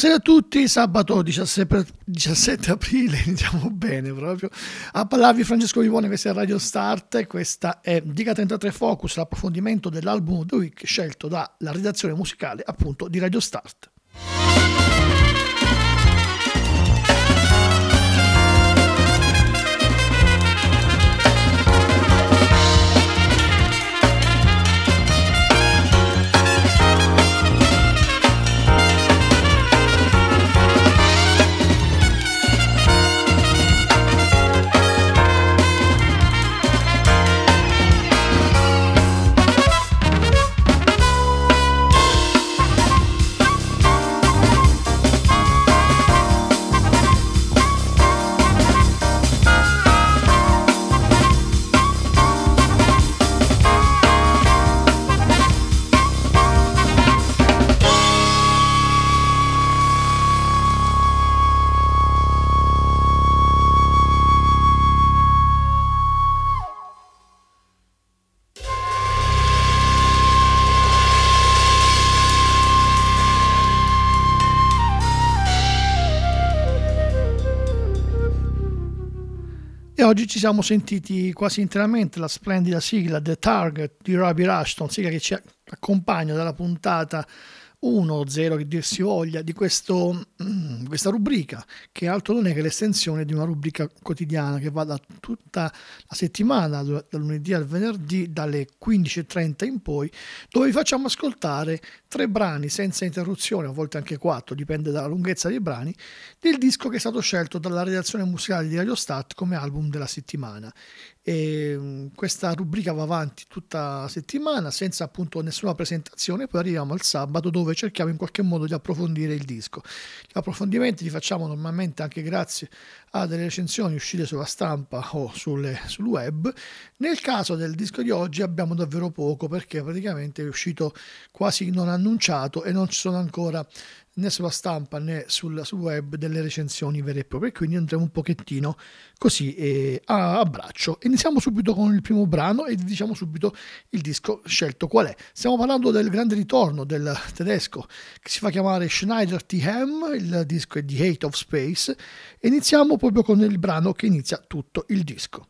Buonasera a tutti, sabato 17, 17 aprile, iniziamo bene proprio, a parlarvi Francesco Vivone, questa è Radio Start questa è Dica 33 Focus, l'approfondimento dell'album The Week scelto dalla redazione musicale appunto di Radio Start. Oggi ci siamo sentiti quasi interamente la splendida sigla The Target di Robbie Rushton, sigla che ci accompagna dalla puntata 1 0 che dir si voglia di questo, mm, questa rubrica che altro non è che l'estensione di una rubrica quotidiana che va da tutta la settimana dal lunedì al venerdì dalle 15.30 in poi dove vi facciamo ascoltare tre brani senza interruzione a volte anche quattro dipende dalla lunghezza dei brani del disco che è stato scelto dalla redazione musicale di Radio Stat come album della settimana e mm, questa rubrica va avanti tutta la settimana senza appunto nessuna presentazione, poi arriviamo al sabato dove cerchiamo in qualche modo di approfondire il disco. Gli approfondimenti li facciamo normalmente anche grazie a delle recensioni uscite sulla stampa o sulle, sul web. Nel caso del disco di oggi abbiamo davvero poco perché praticamente è uscito quasi non annunciato e non ci sono ancora né sulla stampa né sul, sul, web delle recensioni vere e proprie, quindi andremo un pochettino così eh, a, a, braccio. Iniziamo subito con il primo brano e diciamo subito il disco scelto qual è. Stiamo parlando del grande ritorno del tedesco che si fa chiamare Schneider T. Ham, il disco è The Hate of Space e iniziamo proprio con il brano che inizia tutto il disco.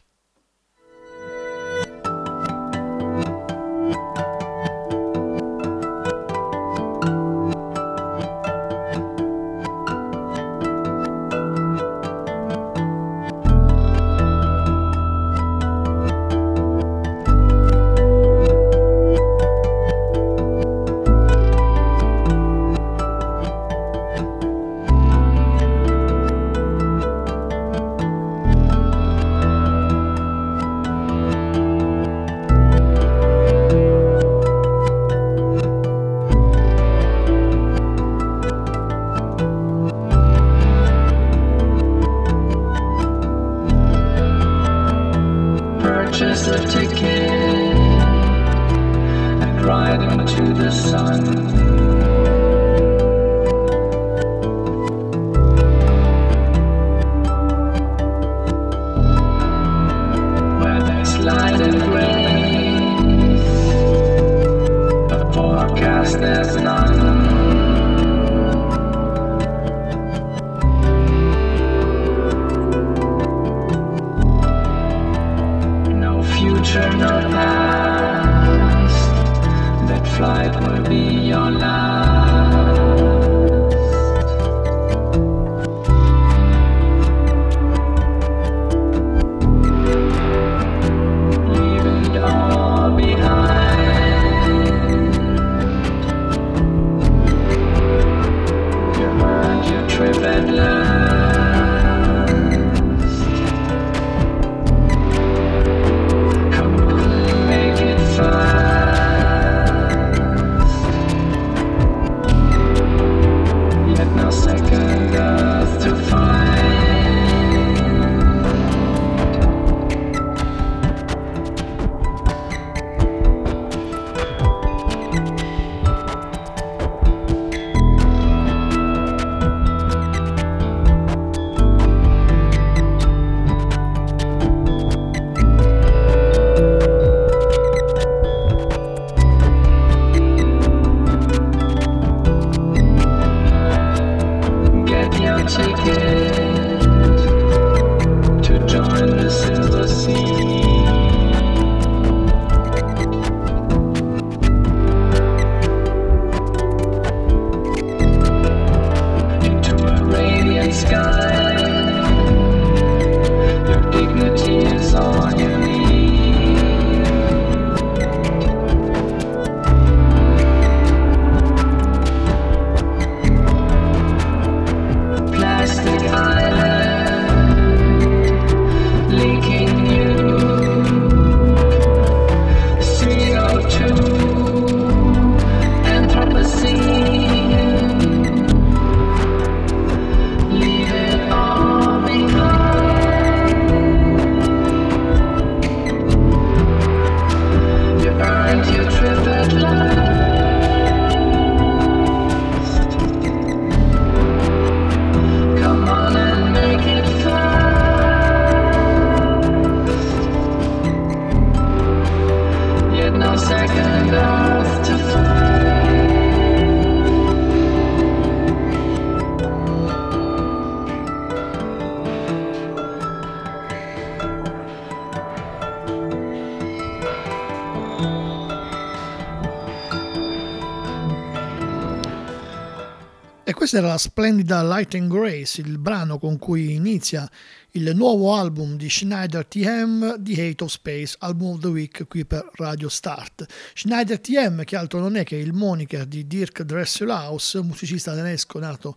Questa era la splendida Light and Grace, il brano con cui inizia il nuovo album di Schneider TM, The Hate of Space, album of the week qui per Radio Start. Schneider TM, che altro non è che il moniker di Dirk Dresselhaus, musicista tedesco nato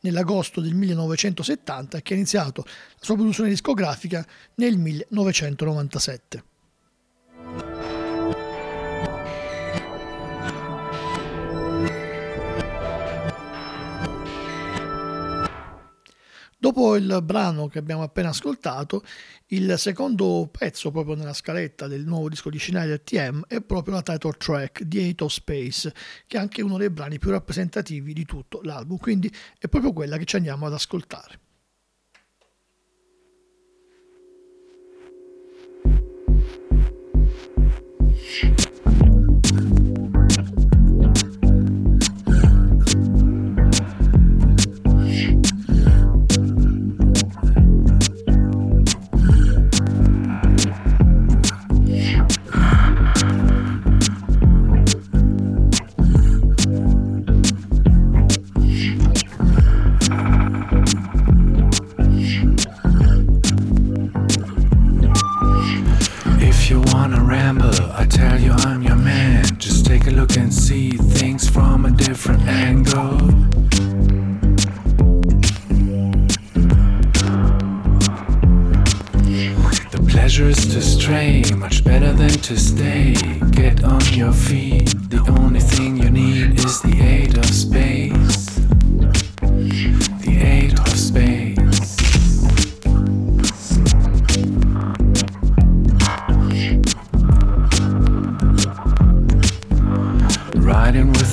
nell'agosto del 1970 e che ha iniziato la sua produzione discografica nel 1997. Dopo il brano che abbiamo appena ascoltato, il secondo pezzo proprio nella scaletta del nuovo disco di Schneider TM è proprio la title track di Eight of Space, che è anche uno dei brani più rappresentativi di tutto l'album, quindi è proprio quella che ci andiamo ad ascoltare. Yeah.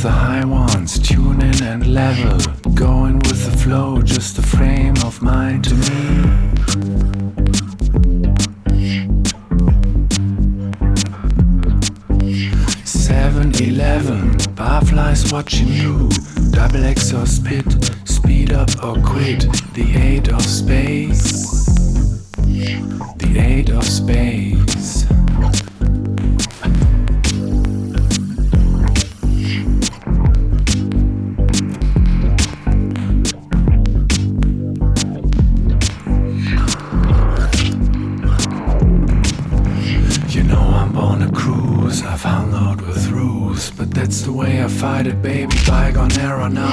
the high ones, tune in and level. Going with the flow, just a frame of mind to me. Eleven, barflies watching you. Double X or spit, speed up or quit. The eight of space. The eight of space. are now.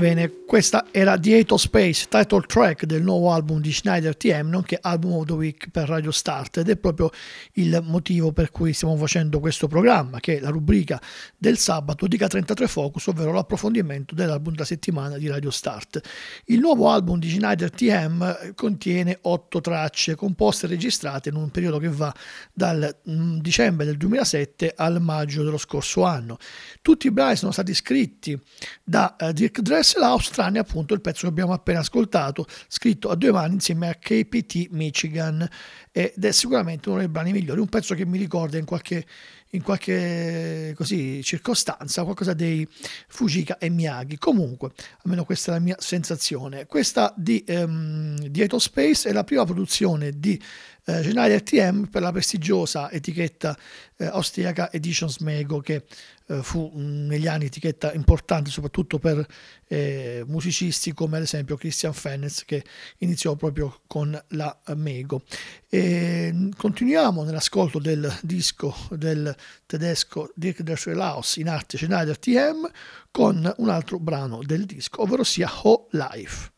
Bene, bene, questa era The Eight Space, title track del nuovo album di Schneider TM, nonché album of the week per Radio Start ed è proprio il motivo per cui stiamo facendo questo programma, che è la rubrica del sabato di K33 Focus, ovvero l'approfondimento dell'album della settimana di Radio Start. Il nuovo album di Schneider TM contiene otto tracce composte e registrate in un periodo che va dal mm, dicembre del 2007 al maggio dello scorso anno. Tutti i brani sono stati scritti da uh, Dirk Dressel tranne appunto il pezzo che abbiamo appena ascoltato, scritto a due mani insieme a KPT Michigan, ed è sicuramente uno dei brani migliori, un pezzo che mi ricorda in qualche, in qualche così, circostanza qualcosa dei Fujika e Miyagi. Comunque, almeno questa è la mia sensazione. Questa di, um, di Eto Space è la prima produzione di eh, Schneider TM per la prestigiosa etichetta eh, austriaca Editions Mego che eh, fu negli anni etichetta importante soprattutto per eh, musicisti come ad esempio Christian Fennez che iniziò proprio con la Mego. E, mm, continuiamo nell'ascolto del disco del tedesco Dirk Dresselhaus in arte Schneider TM con un altro brano del disco, ovvero sia Ho Life.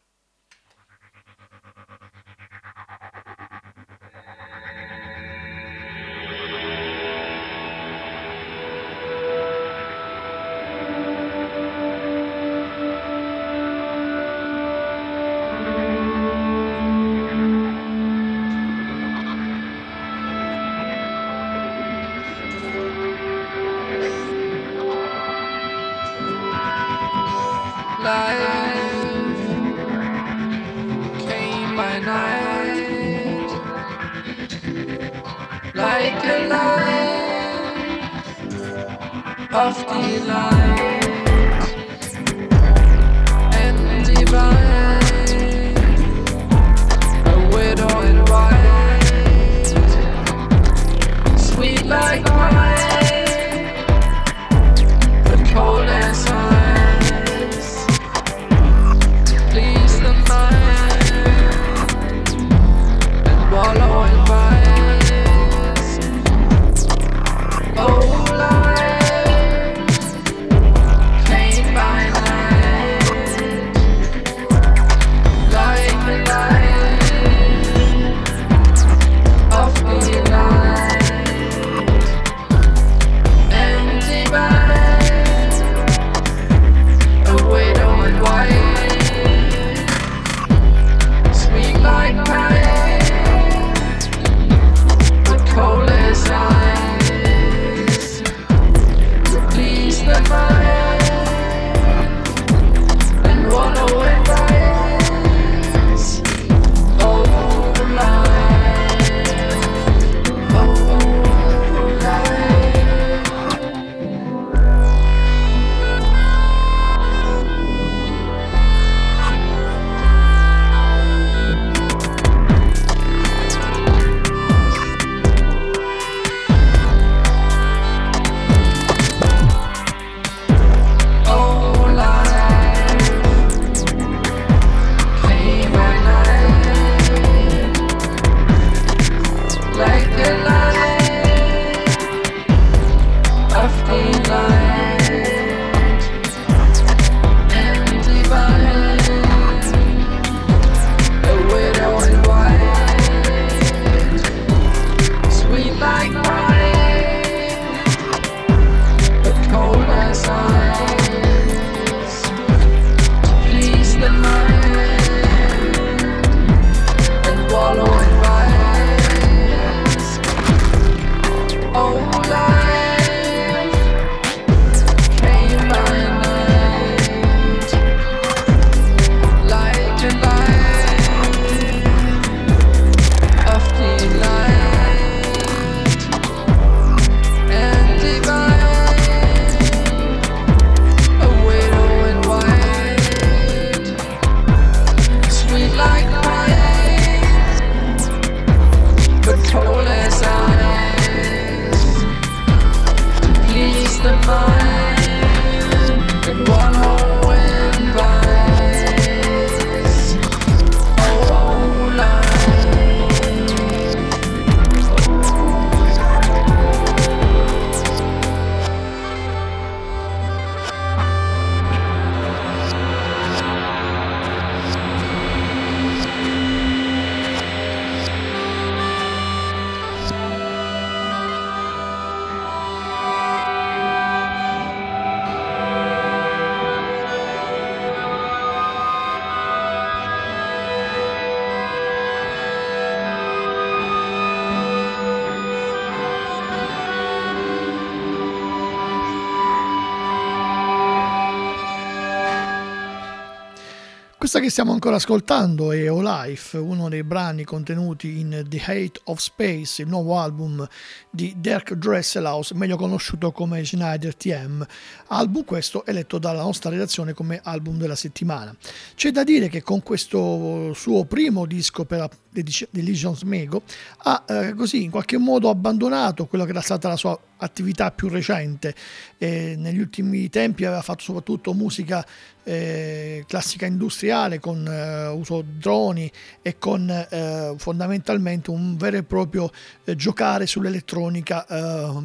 Questa che stiamo ancora ascoltando è O Life, uno dei brani contenuti in The Hate of Space, il nuovo album di Dirk Dresselhaus, meglio conosciuto come Schneider TM, album questo eletto dalla nostra redazione come album della settimana. C'è da dire che con questo suo primo disco per la Deletions Mego ha eh, così in qualche modo abbandonato quella che era stata la sua attività più recente. Eh, negli ultimi tempi aveva fatto soprattutto musica eh, classica industriale con eh, uso droni e con eh, fondamentalmente un vero e proprio eh, giocare sull'elettronica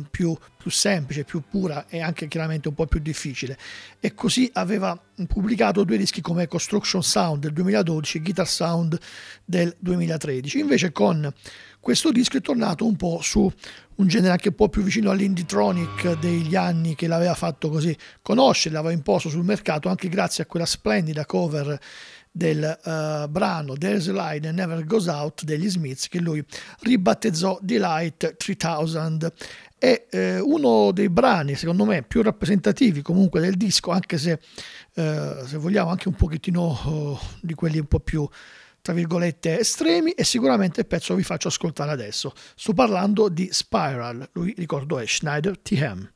più, più semplice, più pura e anche chiaramente un po' più difficile. E così aveva pubblicato due dischi come Construction Sound del 2012 e Guitar Sound del 2013. Invece con questo disco è tornato un po' su un genere anche un po' più vicino all'inditronic degli anni che l'aveva fatto così conoscere, l'aveva imposto sul mercato anche grazie a quella splendida cover del uh, brano There's a Line and Never Goes Out degli Smiths che lui ribattezzò Delight 3000 è eh, uno dei brani secondo me più rappresentativi comunque del disco anche se, eh, se vogliamo anche un pochettino oh, di quelli un po' più tra virgolette estremi e sicuramente il pezzo vi faccio ascoltare adesso. Sto parlando di Spiral, lui ricordo è Schneider TM.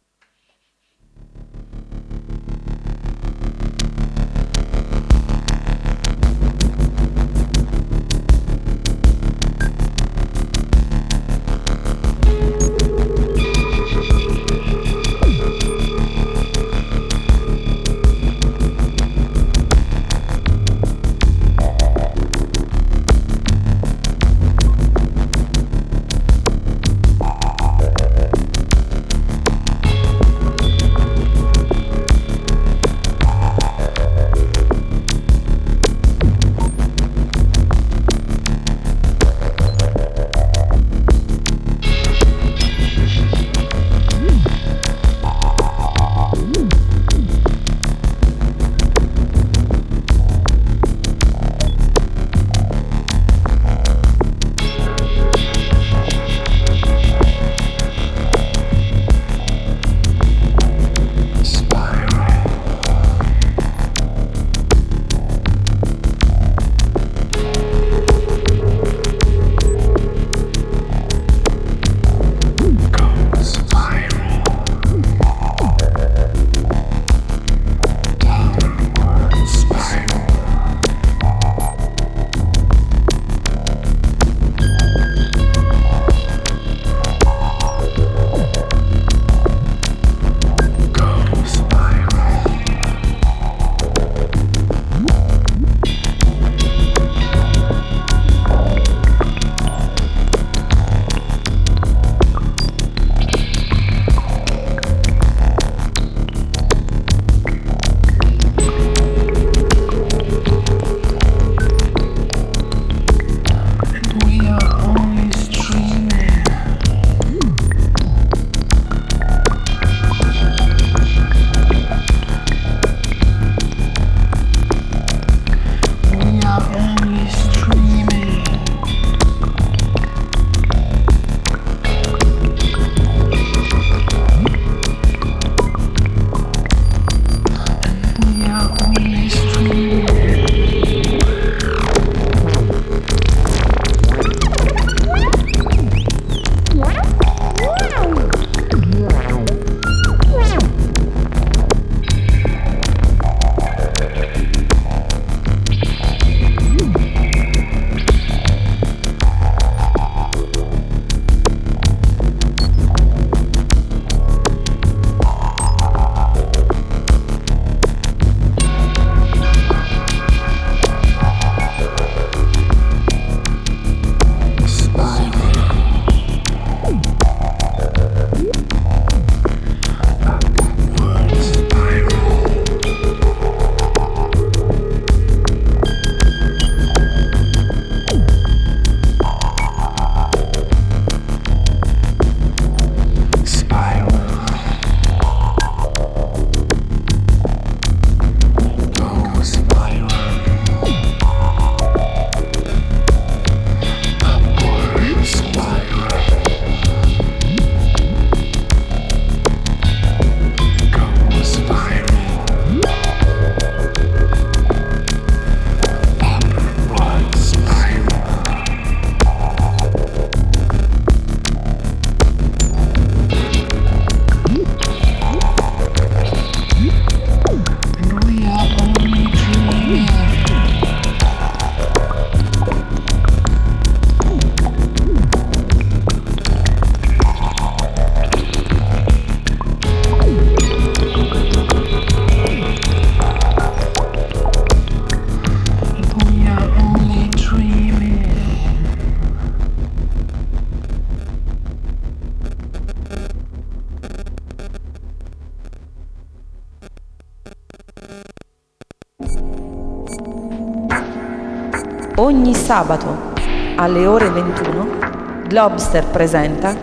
Sabato alle ore 21 Globster presenta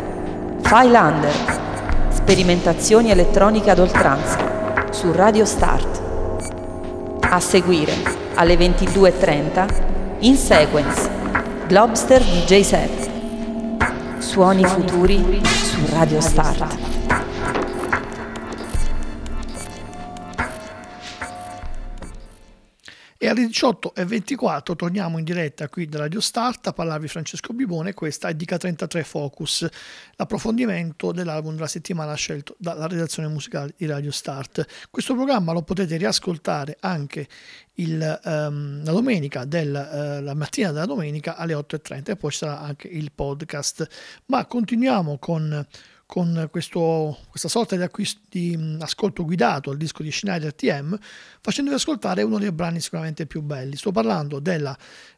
Filander, sperimentazioni elettroniche ad oltranza su Radio Start. A seguire alle 22.30 in sequence Globster DJ set. Suoni futuri su Radio Start. E alle 18.24 torniamo in diretta qui da Radio Start a parlarvi Francesco Bibone. Questa è Dica 33 Focus, l'approfondimento dell'album della settimana scelto dalla redazione musicale di Radio Start. Questo programma lo potete riascoltare anche il, um, la domenica, del, uh, la mattina della domenica alle 8.30 e poi ci sarà anche il podcast. Ma continuiamo con con questo, questa sorta di, acquisto, di ascolto guidato al disco di Schneider TM, facendovi ascoltare uno dei brani sicuramente più belli. Sto parlando della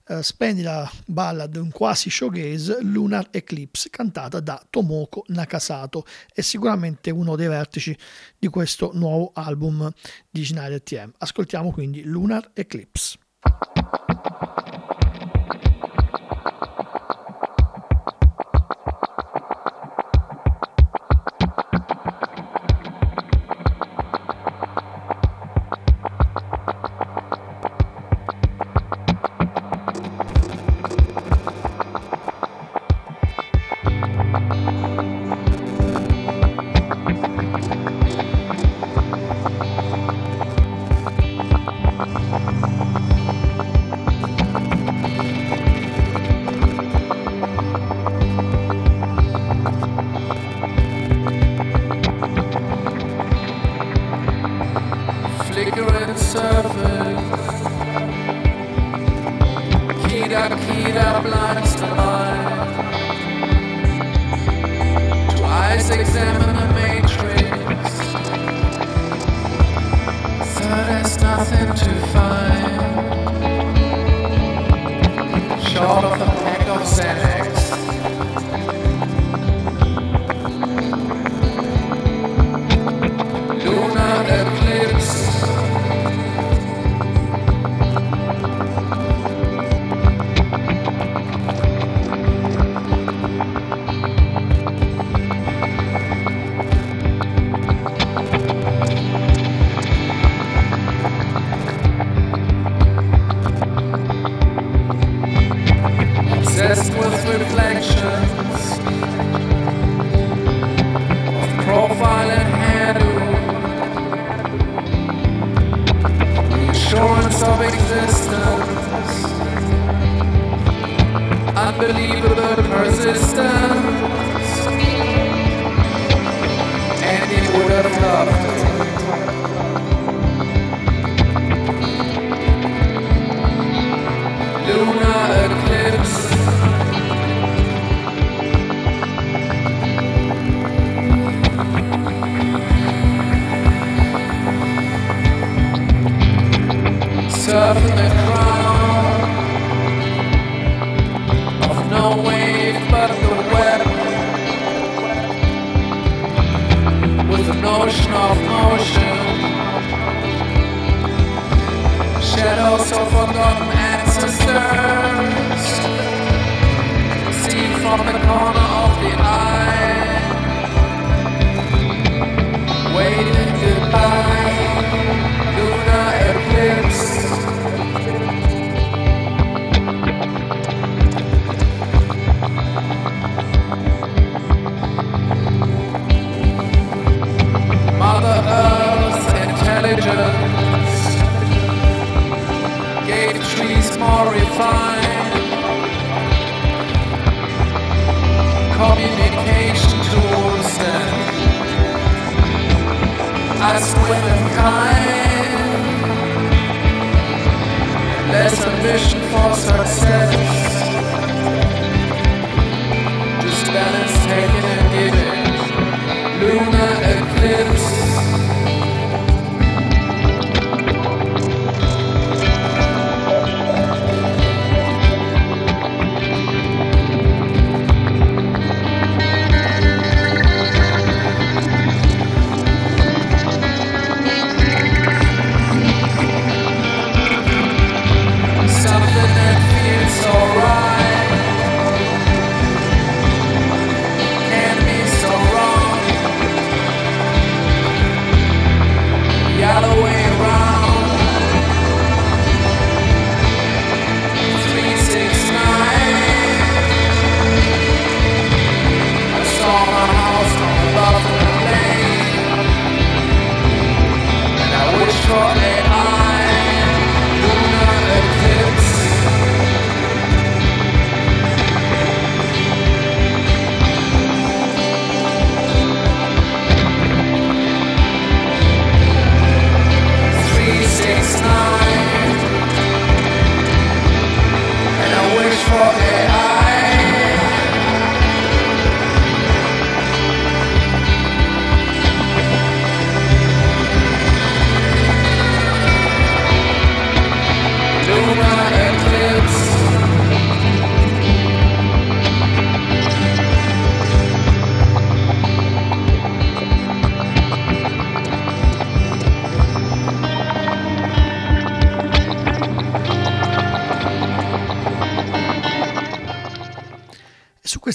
uh, splendida ballad, un quasi showgaze, Lunar Eclipse, cantata da Tomoko Nakasato. È sicuramente uno dei vertici di questo nuovo album di Schneider TM. Ascoltiamo quindi Lunar Eclipse. nothing to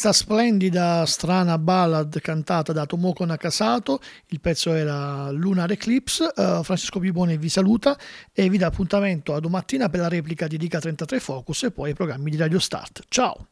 questa splendida, strana ballad cantata da Tomoko Nakasato, il pezzo era Lunar Eclipse, uh, Francesco Bibone vi saluta e vi dà appuntamento a domattina per la replica di Dica 33 Focus e poi i programmi di Radio Start. Ciao!